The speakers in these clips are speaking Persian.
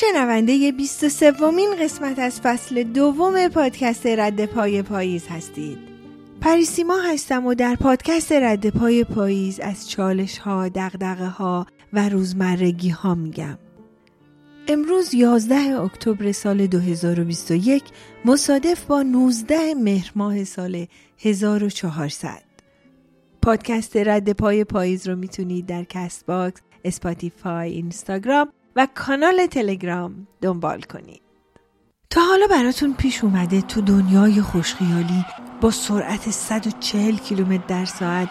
شنونده 23 ومین قسمت از فصل دوم پادکست رد پای پاییز هستید. پریسیما هستم و در پادکست رد پای پاییز از چالش ها، ها و روزمرگی ها میگم. امروز 11 اکتبر سال 2021 مصادف با 19 مهر ماه سال 1400 پادکست رد پای پاییز رو می‌تونید در Castbox، اسپاتیفای، اینستاگرام و کانال تلگرام دنبال کنید. تا حالا براتون پیش اومده تو دنیای خوشخیالی با سرعت 140 کیلومتر در ساعت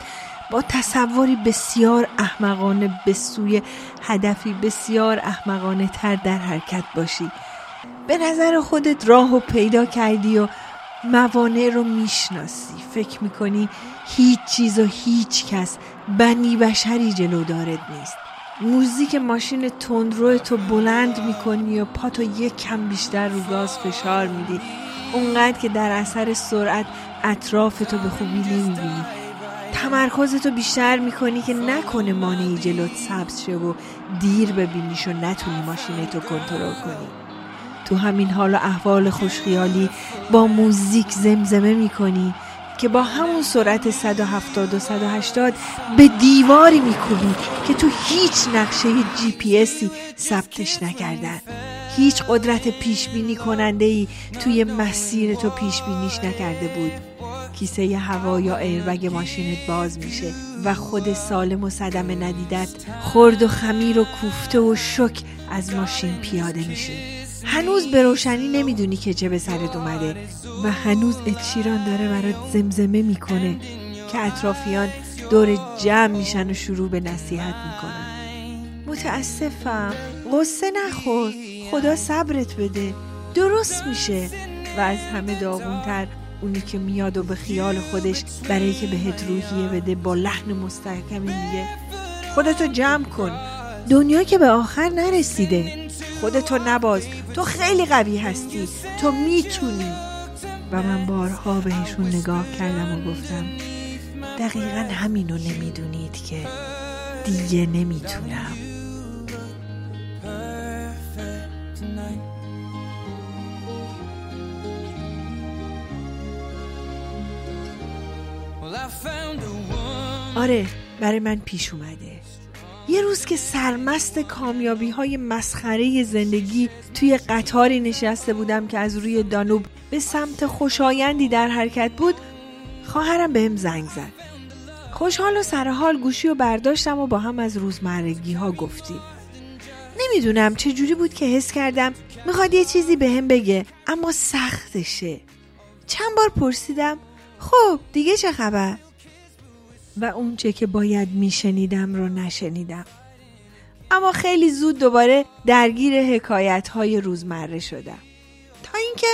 با تصوری بسیار احمقانه به سوی هدفی بسیار احمقانه تر در حرکت باشی. به نظر خودت راه و پیدا کردی و موانع رو می‌شناسی. فکر می‌کنی هیچ چیز و هیچ کس بنی بشری جلو دارد نیست. موزیک ماشین تندرو تو بلند می‌کنی و پاتو یک کم بیشتر رو گاز فشار میدی. اونقدر که در اثر سرعت اطراف تو به خوبی نمی‌بینی. تمرکزتو بیشتر می‌کنی که نکنه مانعی جلوت سبز شه و دیر ببینیش و نتونی ماشینتو کنترل کنی. تو همین حال و احوال خوشخیالی با موزیک زمزمه می‌کنی. که با همون سرعت 170 و 180 به دیواری میکوبی که تو هیچ نقشه جی پی اسی ثبتش نکردن. هیچ قدرت پیش بینی کننده ای توی مسیر تو پیش بینیش نکرده بود. کیسه هوا یا ایربگ ماشینت باز میشه و خود سالم و صدمه ندیدت خرد و خمیر و کوفته و شک از ماشین پیاده میشی. هنوز به روشنی نمی‌دونی که چه به سرت اومده و هنوز اچیران داره برات زمزمه می‌کنه که اطرافیان دور جمع میشن و شروع به نصیحت می‌کنن. متاسفم. غصه نخور. خدا صبرت بده. درست میشه. و از همه داغونتر اونی که میاد و به خیال خودش برای که بهت روحیه بده با لحن مستحکمی میگه خودتو جمع کن. دنیا که به آخر نرسیده. خودتو نباز. تو خیلی قوی هستی. تو می‌تونی. و من بارها بهشون نگاه کردم و گفتم دقیقا همینو نمی‌دونید که دیگه نمی‌تونم. آره برای من پیش اومده. یه روز که سرمست کامیابی های مسخره زندگی توی قطاری نشسته بودم که از روی دانوب به سمت خوشایندی در حرکت بود خواهرم بهم زنگ زد. خوشحال و سرحال گوشی و برداشتم و با هم از روزمرگی ها گفتیم. نمی‌دونم چه جوری بود که حس کردم می‌خواد یه چیزی به هم بگه اما سختشه. چند بار پرسیدم خب دیگه چه خبر؟ و اونچه که باید میشنیدم رو نشنیدم. اما خیلی زود دوباره درگیر حکایت های روزمره شدم. تا اینکه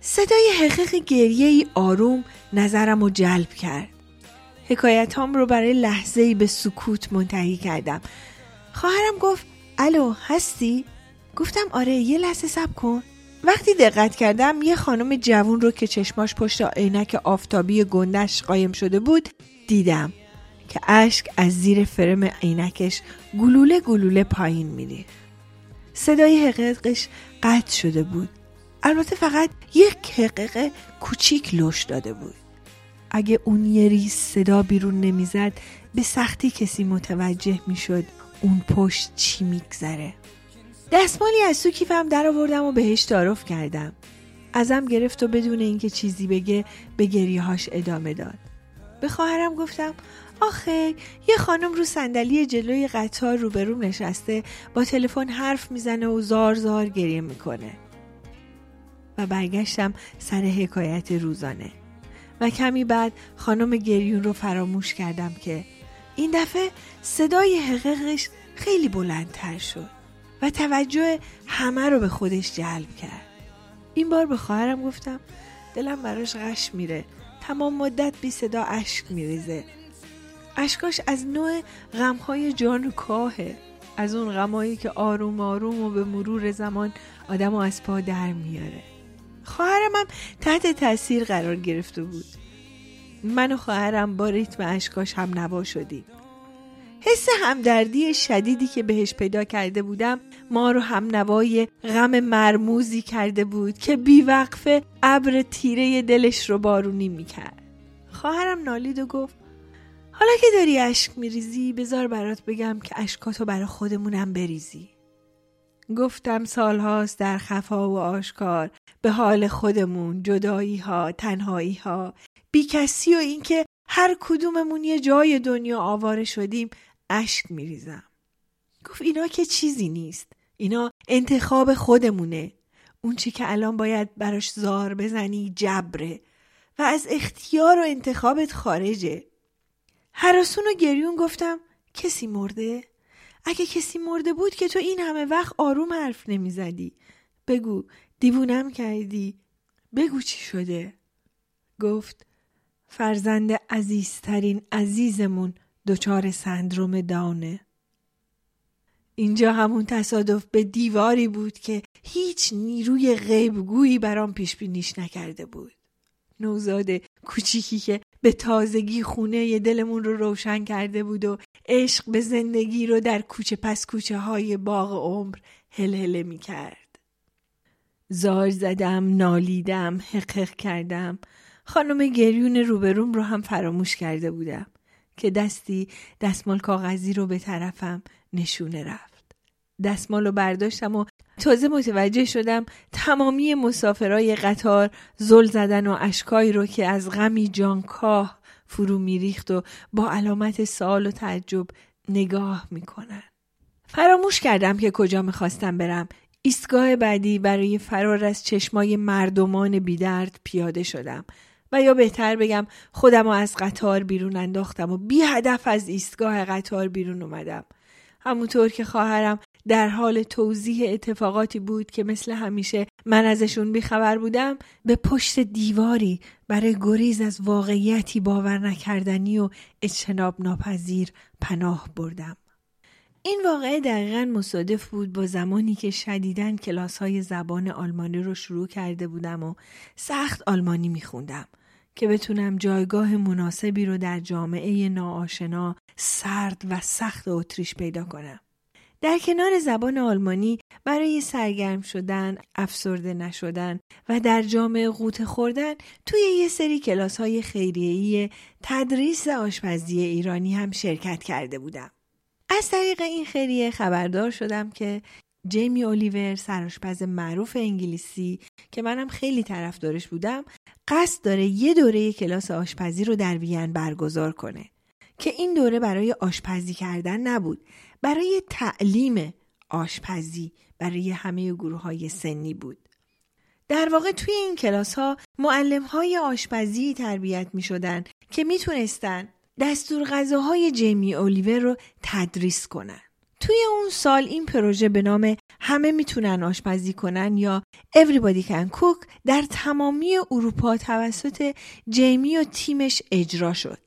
صدای حقیق گریه ای آروم نظرم رو جلب کرد. حکایت هم رو برای لحظه ای به سکوت منتهی کردم. خواهرم گفت الو هستی؟ گفتم آره یه لحظه سب کن. وقتی دقت کردم یه خانم جوون رو که چشماش پشت عینک آفتابی گندش قایم شده بود دیدم که اشک از زیر فرم عینکش گلوله گلوله پایین میری صدای حقیقش قطع شده بود. البته فقط یک حقیقه کوچیک لش داده بود. اگه اون یه ریز صدا بیرون نمی‌زد به سختی کسی متوجه می‌شد اون پشت چی میگذره. دستمالی از تو کیفم در آوردم و بهش تعارف کردم. ازم گرفت و بدون اینکه چیزی بگه به گریهاش ادامه داد. به خواهرم گفتم آخه یه خانم رو صندلی جلوی قطار روبروم نشسته با تلفن حرف می‌زنه و زار زار گریه می‌کنه. و برگشتم سر حکایت روزانه. و کمی بعد خانم گریون رو فراموش کردم که این دفعه صدای حقیقش خیلی بلندتر شد و توجه همه رو به خودش جلب کرد. این بار به خواهرم گفتم دلم براش غش میره. تمام مدت بی صدا اشک میریزه. اشکاش از نوع غمهای جان کاهه. از اون غمایی که آروم آروم و به مرور زمان آدم و از پا در میاره. خواهرم هم تحت تاثیر قرار گرفته بود. من و خواهرم با ریتم اشکاش هم نوا شدیم. حس همدردی شدیدی که بهش پیدا کرده بودم ما رو هم نوای غم مرموزی کرده بود که بیوقفه ابر تیره دلش رو بارونی می‌کرد. خواهرم نالید و گفت حالا که داری اشک میریزی بذار برات بگم که اشکاتو برا خودمونم بریزی. گفتم سالهاست در خفا و آشکار به حال خودمون جدایی ها تنهایی ها بیکسی و اینکه هر کدوممون یه جای دنیا آواره شدیم اشک میریزم. گفت اینا که چیزی نیست. اینا انتخاب خودمونه. اون چی که الان باید براش زار بزنی جبره و از اختیار و انتخابت خارجه. هراسون و گریون گفتم کسی مرده؟ اگه کسی مرده بود که تو این همه وقت آروم حرف نمی‌زدی. بگو دیوونم کردی. بگو چی شده. گفت فرزند عزیزترین عزیزمون دچار سندروم دانه اینجا همون تصادف به دیواری بود که هیچ نیروی غیبگویی برام پیش بینیش نکرده بود نوزاد کوچیکی که به تازگی خونه دلمون رو روشن کرده بود و عشق به زندگی رو در کوچه پس کوچه های باغ عمر هلهله می کرد. زار زدم، نالیدم، حقق کردم. خانم گریون روبروم رو هم فراموش کرده بودم که دستی دستمال کاغذی رو به طرفم نشونه رفت. دستمال رو برداشتم و تازه متوجه شدم تمامی مسافرای قطار زل زدن و اشکایی رو که از غمی جانکاه فرو میریخت و با علامت سوال و تعجب نگاه می‌کنن. فراموش کردم که کجا می‌خواستم برم. ایستگاه بعدی برای فرار از چشمای مردمان بیدرد پیاده شدم و یا بهتر بگم خودم از قطار بیرون انداختم و بی هدف از ایستگاه قطار بیرون اومدم. همونطور که خواهرم در حال توضیح اتفاقاتی بود که مثل همیشه من ازشون بیخبر بودم به پشت دیواری برای گریز از واقعیتی باور نکردنی و اجتناب ناپذیر پناه بردم. این واقعه دقیقا مصادف بود با زمانی که شدیدن کلاس های زبان آلمانی رو شروع کرده بودم و سخت آلمانی میخوندم که بتونم جایگاه مناسبی رو در جامعه ناآشنا سرد و سخت اتریش پیدا کنم. در کنار زبان آلمانی برای سرگرم شدن، افسرده نشدن و در جامعه قوت خوردن توی یه سری کلاس های خیریهی تدریس آشپزی ایرانی هم شرکت کرده بودم. از طریق این خیریه خبردار شدم که جیمی اولیور سرآشپز معروف انگلیسی که منم خیلی طرفدارش بودم قصد داره یه دوره کلاس آشپزی رو در وین برگزار کنه که این دوره برای آشپزی کردن نبود برای تعلیم آشپزی برای همه گروه های سنی بود. در واقع توی این کلاس ها معلم های آشپزی تربیت می شدن که می تونستن دستور غذاهای جیمی اولیور رو تدریس کنن. توی اون سال این پروژه به نام همه می‌تونن آشپزی کنن یا Everybody Can Cook در تمامی اروپا توسط جیمی و تیمش اجرا شد.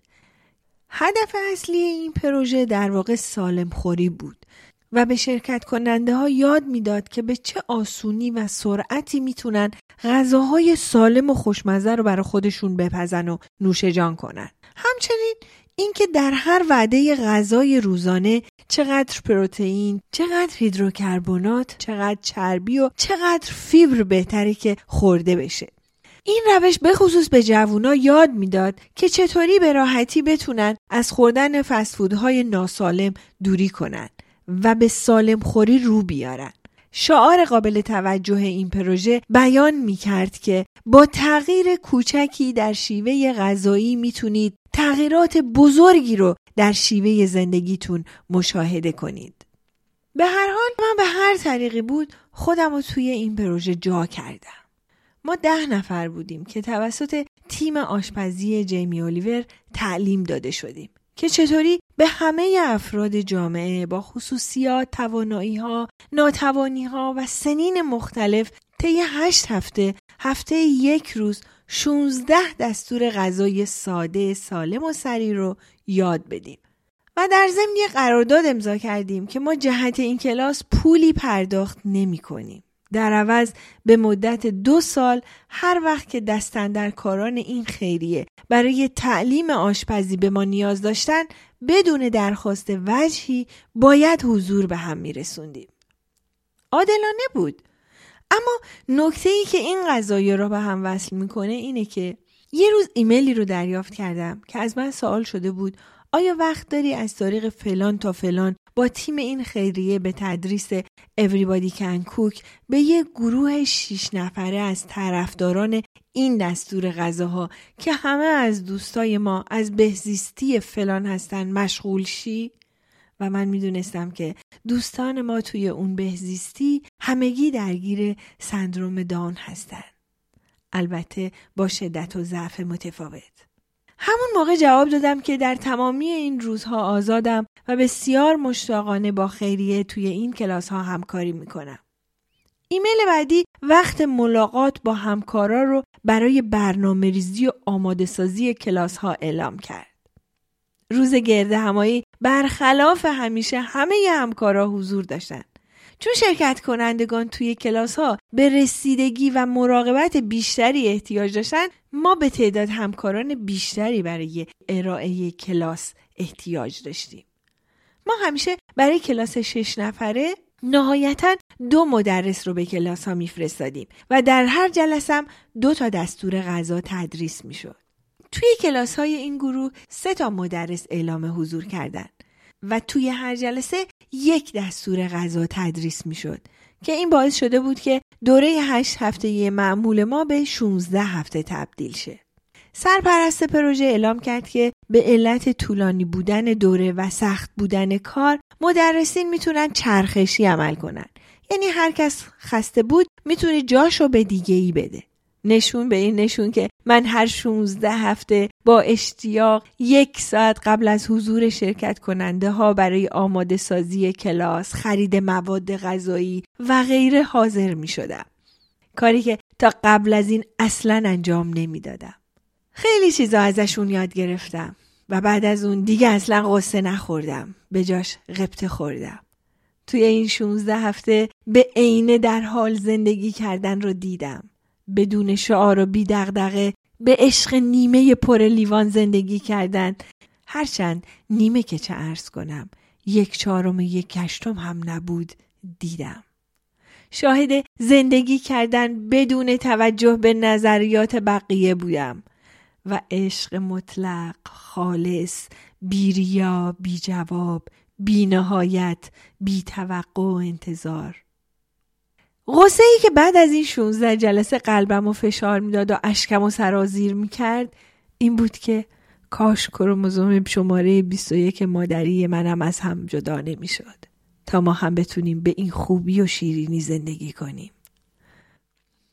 هدف اصلی این پروژه در واقع سالم خوری بود و به شرکت کننده ها یاد می‌داد که به چه آسونی و سرعتی می‌تونن غذاهای سالم و خوشمزه رو برای خودشون بپزن و نوش جان کنن. همچنین اینکه در هر وعده غذای روزانه چقدر پروتئین، چقدر هیدروکربنات، چقدر چربی و چقدر فیبر بهتره که خورده بشه. این روش به خصوص به جوونا یاد می‌داد که چطوری به راحتی بتونن از خوردن فسفودهای ناسالم دوری کنن و به سالم خوری رو بیارن. شعار قابل توجه این پروژه بیان می کرد که با تغییر کوچکی در شیوه غذایی می‌تونید تغییرات بزرگی رو در شیوه زندگیتون مشاهده کنید. به هر حال من به هر طریقی بود خودم رو توی این پروژه جا کردم. ما ده نفر بودیم که توسط تیم آشپزی جیمی اولیور تعلیم داده شدیم که چطوری به همه افراد جامعه با خصوصیات، توانایی ها، ها و سنین مختلف طی هشت هفته هفته یک روز 16 دستور غذای ساده، سالم و سری رو یاد بدیم. و در ضمن یه قرارداد امضا کردیم که ما جهت این کلاس پولی پرداخت نمی کنیم. در عوض به مدت دو سال هر وقت که دستندرکاران این خیریه برای تعلیم آشپزی به ما نیاز داشتن بدون درخواست وجهی باید حضور به هم میرسوندیم. عادلانه بود. اما نکته ای که این قضایی را به هم وصل می‌کنه اینه که یه روز ایمیلی رو دریافت کردم که از من سوال شده بود آیا وقت داری از طریق فلان تا فلان با تیم این خیریه به تدریس Everybody Can Cook به یک گروه شیش نفره از طرفداران این دستور غذاها که همه از دوستای ما از بهزیستی فلان هستن مشغول شی؟ و من می‌دونستم که دوستان ما توی اون بهزیستی همگی درگیر سندروم دان هستن. البته با شدت و ضعف متفاوت. همون موقع جواب دادم که در تمامی این روزها آزادم و بسیار مشتاقانه با خیریه توی این کلاس ها همکاری می‌کنم. ایمیل بعدی وقت ملاقات با همکارا رو برای برنامه ریزی و آماده سازی کلاس ها اعلام کرد. روز گرده همایی برخلاف همیشه همه ی همکارا حضور داشتن. چون شرکت کنندگان توی کلاس ها به رسیدگی و مراقبت بیشتری احتیاج داشتن ما به تعداد همکاران بیشتری برای ارائه کلاس احتیاج داشتیم. ما همیشه برای کلاس شش نفره نهایتا دو مدرس رو به کلاس ها میفرستادیم و در هر جلسم دو تا دستور غذا تدریس می‌شد. توی کلاس های این گروه سه تا مدرس اعلام حضور کردند و توی هر جلسه یک دستور غذا تدریس می‌شد که این باعث شده بود که دوره هشت هفته معمول ما به 16 هفته تبدیل شه. سرپرست پروژه اعلام کرد که به علت طولانی بودن دوره و سخت بودن کار مدرسین می‌تونن چرخشی عمل کنن. یعنی هر کس خسته بود می‌تونه جاشو به دیگه ای بده. نشون به این نشون که من هر 16 هفته با اشتیاق یک ساعت قبل از حضور شرکت کننده ها برای آماده سازی کلاس، خرید مواد غذایی و غیره حاضر می شدم. کاری که تا قبل از این اصلا انجام نمی‌دادم. خیلی چیزا ازشون یاد گرفتم و بعد از اون دیگه اصلا قصه نخوردم. به جاش غبطه خوردم. توی این 16 هفته به عینه در حال زندگی کردن رو دیدم. بدون شعار و بی دغدغه به عشق نیمه پر لیوان زندگی کردن. هرچند نیمه که چه ارز کنم یک چهارم یک کشتم هم نبود دیدم. شاهد زندگی کردن بدون توجه به نظریات بقیه بودم و عشق مطلق خالص بیریا بی جواب بی نهایت بی توقع و انتظار. غصه ای که بعد از این 16 جلسه قلبم و فشار می‌داد و اشکم و سرازیر می‌کرد این بود که کاش کروموزوم شماره 21 مادری منم از هم جدا نمی‌شد تا ما هم بتونیم به این خوبی و شیرینی زندگی کنیم.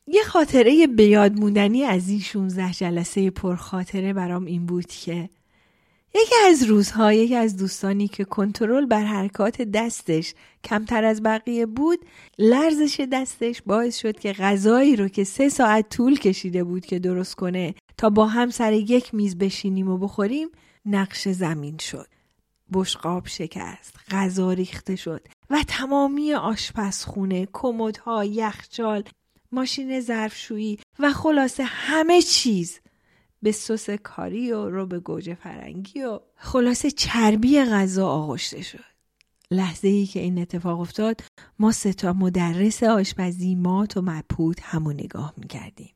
یه خاطره به یاد موندنی از این 16 جلسه پرخاطره برام این بود که یکی از روزها یکی از دوستانی که کنترل بر حرکات دستش کمتر از بقیه بود لرزش دستش باعث شد که غذایی رو که سه ساعت طول کشیده بود که درست کنه تا با هم سر یک میز بشینیم و بخوریم نقش زمین شد. بشقاب شکست غذا ریخته شد و تمامی آشپزخونه کمدها یخچال ماشین ظرفشویی و خلاصه همه چیز به سس کاری و رو به گوجه فرنگی و خلاصه چربی غذا آغشته شد. لحظه ای که این اتفاق افتاد ما ستا مدرس آشپزی مات و مبهوت همو نگاه می‌کردیم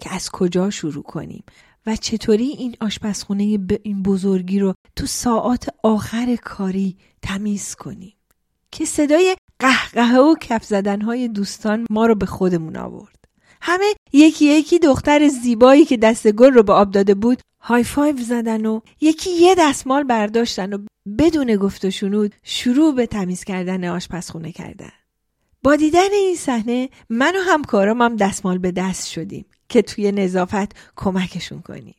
که از کجا شروع کنیم و چطوری این آشپزخونه به این بزرگی رو تو ساعات آخر کاری تمیز کنیم که صدای قهقه و کف زدنهای دوستان ما رو به خودمون آورد. همه یکی یکی دختر زیبایی که دست گل رو به آب داده بود های فایو زدن و یکی یه دستمال برداشتن و بدون گفت و شنود شروع به تمیز کردن آشپزخونه کردن. با دیدن این صحنه من و همکارام هم دستمال به دست شدیم که توی نظافت کمکشون کنیم.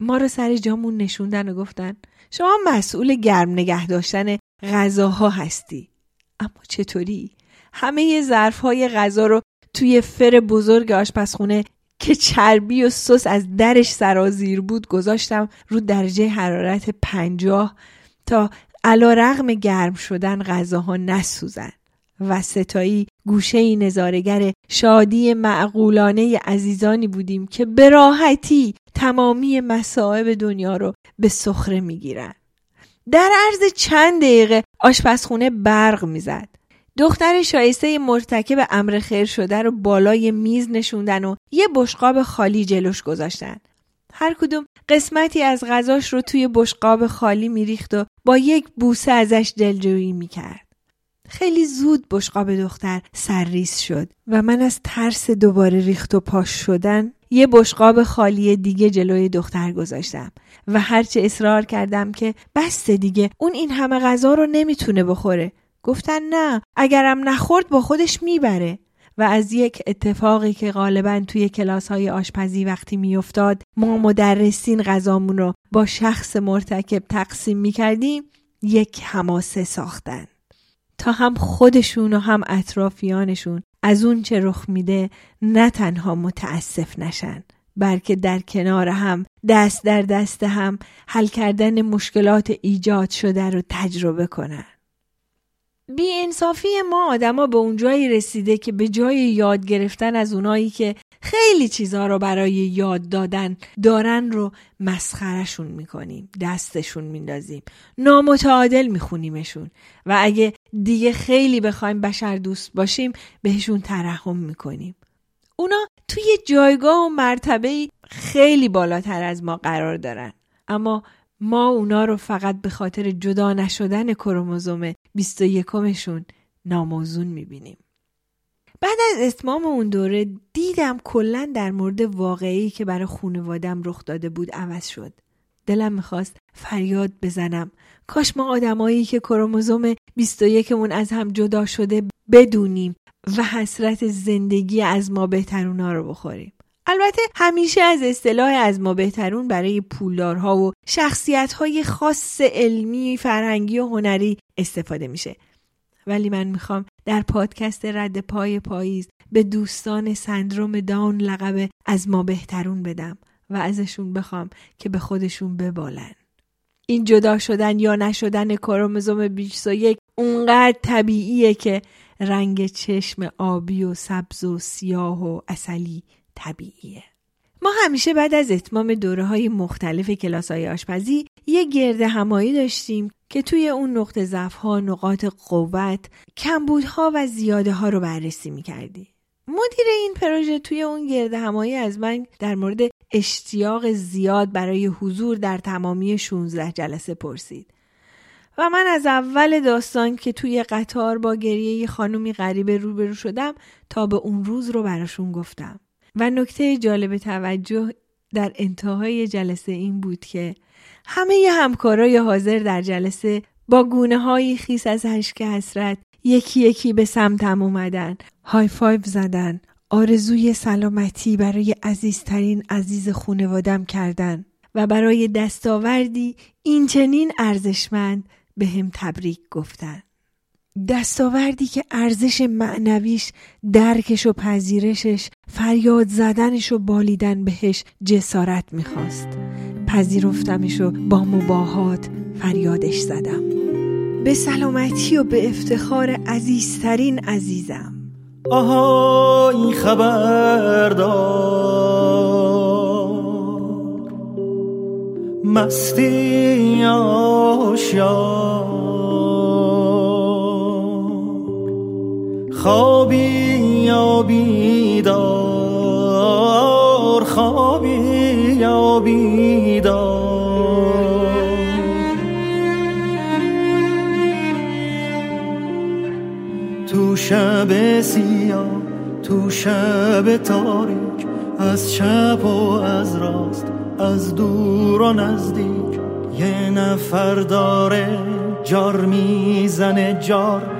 ما رو سر جامون نشوندن و گفتن شما مسئول گرم نگه داشتن غذاها هستی. اما چطوری؟ همه ظرف های غذا رو توی فر بزرگ آشپزخونه که چربی و سس از درش سرازیر بود گذاشتم رو درجه حرارت پنجاه تا علا رغم گرم شدن غذاها نسوزن و ستایی گوشه نظارگر شادی معقولانه عزیزانی بودیم که به راحتی تمامی مصائب دنیا رو به سخره می‌گیرن. در عرض چند دقیقه آشپزخونه برق می‌زد. دختر شایسته مرتکب امر خیر شده رو بالای میز نشوندن و یه بشقاب خالی جلوش گذاشتن. هر کدوم قسمتی از غذاش رو توی بشقاب خالی میریخت و با یک بوسه ازش دلجویی می‌کرد. خیلی زود بشقاب دختر سرریز شد و من از ترس دوباره ریخت و پاش شدن یه بشقاب خالی دیگه جلوی دختر گذاشتم و هرچه اصرار کردم که بس دیگه اون این همه غذا رو نمی‌تونه بخوره گفتن نه اگرم نخورد با خودش می‌بره. و از یک اتفاقی که غالبا توی کلاس های آشپزی وقتی میافتاد ما مدرسین غذامون رو با شخص مرتکب تقسیم می‌کردیم یک حماسه ساختن. تا هم خودشون و هم اطرافیانشون از اون چه رخ میده نه تنها متاسف نشن بلکه در کنار هم دست در دست هم حل کردن مشکلات ایجاد شده رو تجربه کنن. بی انصافی ما آدما به اون جایی رسیده که به جای یاد گرفتن از اونایی که خیلی چیزها رو برای یاد دادن دارن رو مسخرشون می‌کنیم دستشون میندازیم. نامتعادل میخونیمشون. و اگه دیگه خیلی بخوایم بشر دوست باشیم بهشون ترحم می‌کنیم. اونا توی جایگاه و مرتبه خیلی بالاتر از ما قرار دارن. اما ما اونا رو فقط به خاطر جدا نشدن کروموزوم 21 مشون ناموزون می‌بینیم. بعد از اتمام اون دوره دیدم کلا در مورد واقعی که برای خونوادم رخ داده بود عوض شد. دلم می‌خواست فریاد بزنم کاش ما آدمایی که کروموزوم 21 مون از هم جدا شده بدونیم و حسرت زندگی از ما بهتر اونا رو بخوریم. البته همیشه از اصطلاح از ما بهترون برای پولدارها و شخصیت خاص علمی، فرهنگی و هنری استفاده میشه. ولی من می‌خوام در پادکست رد پای پاییز به دوستان سندروم داون لقب از ما بهترون بدم و ازشون بخوام که به خودشون ببالن. این جدا شدن یا نشدن کروموزوم 21 اونقدر طبیعیه که رنگ چشم آبی و سبز و سیاه و اصلی طبیعیه. ما همیشه بعد از اتمام دوره های مختلف کلاس های آشپزی یه گرد همایی داشتیم که توی اون نقطه ضعف ها، نقاط قوت، کمبودها و زیاده ها رو بررسی می کردی. مدیر این پروژه توی اون گرد همایی از من در مورد اشتیاق زیاد برای حضور در تمامی 16 جلسه پرسید. و من از اول داستان که توی قطار با گریه خانومی غریبه روبرو شدم تا به اون روز رو براشون گفتم. و نکته جالب توجه در انتهای جلسه این بود که همه ی همکارای حاضر در جلسه با گونه های خیس از هشک حسرت یکی یکی به سمتم اومدن های فایو زدن آرزوی سلامتی برای عزیزترین عزیز خونوادم کردن و برای دستاوردی این چنین ارزشمند به هم تبریک گفتن. دستاوردی که ارزش معنویش درکش و پذیرشش فریاد زدنش و بالیدن بهش جسارت می‌خواست. پذیرفتمش و با مباهات فریادش زدم. به سلامتی و به افتخار عزیزترین عزیزم. آها این مستی آشیان خوابی یا بیدار؟ خوابی یا بیدار؟ تو شب سیاه تو شب تاریک از چپ و از راست از دور و نزدیک یه نفر داره جار می‌زنه جار.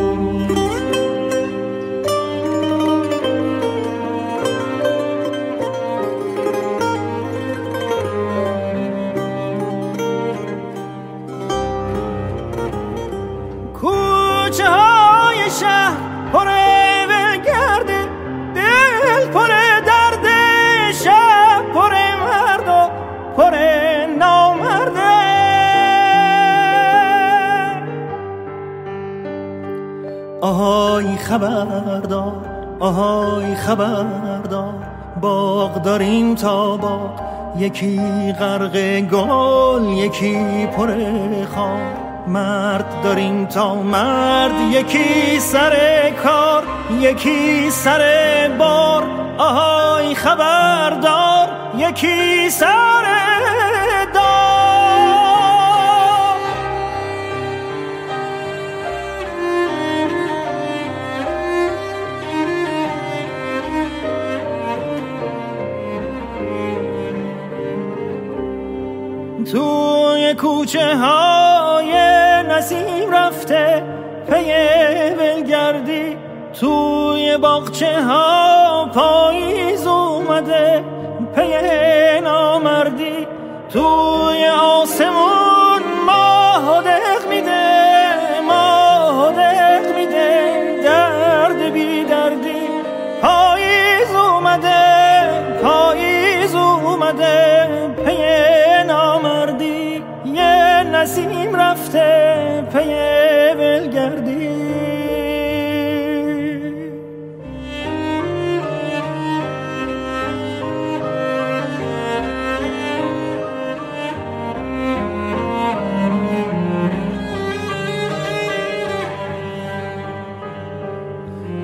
کوچه های شهر به گرده دل پر درد شب پره مرد و پره نامرده آهای خبردار آهای خبردار باغ داریم تا باغ یکی غرق گل یکی پر خار. مرد داریم تا مرد یکی سر کار یکی سر بار. آهای خبردار یکی سر کوچه های نسیم رفته پی ولگردی توی باغچه ها پاییز اومده پی نامردی. توی آسمون ماه دق میده ماه دق میده. درد بی دردی. پاییز اومده پاییز اومده. نسیم رفته پی ولگردی.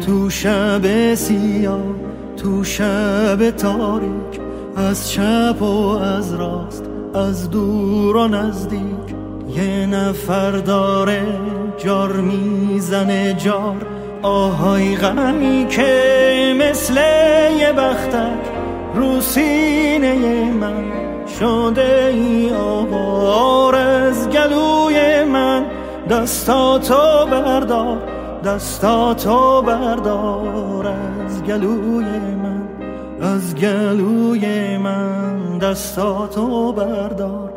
تو شب سیاه تو شب تاریک از چپ و از راست از دور و نزدیک. یه نفر داره جار می‌زنه جار. آهای غمی که مثل یه بختک رو سینه من شده ای آوار از گلوی من دستاتو بردار دستاتو بردار. از گلوی من از گلوی من دستاتو بردار.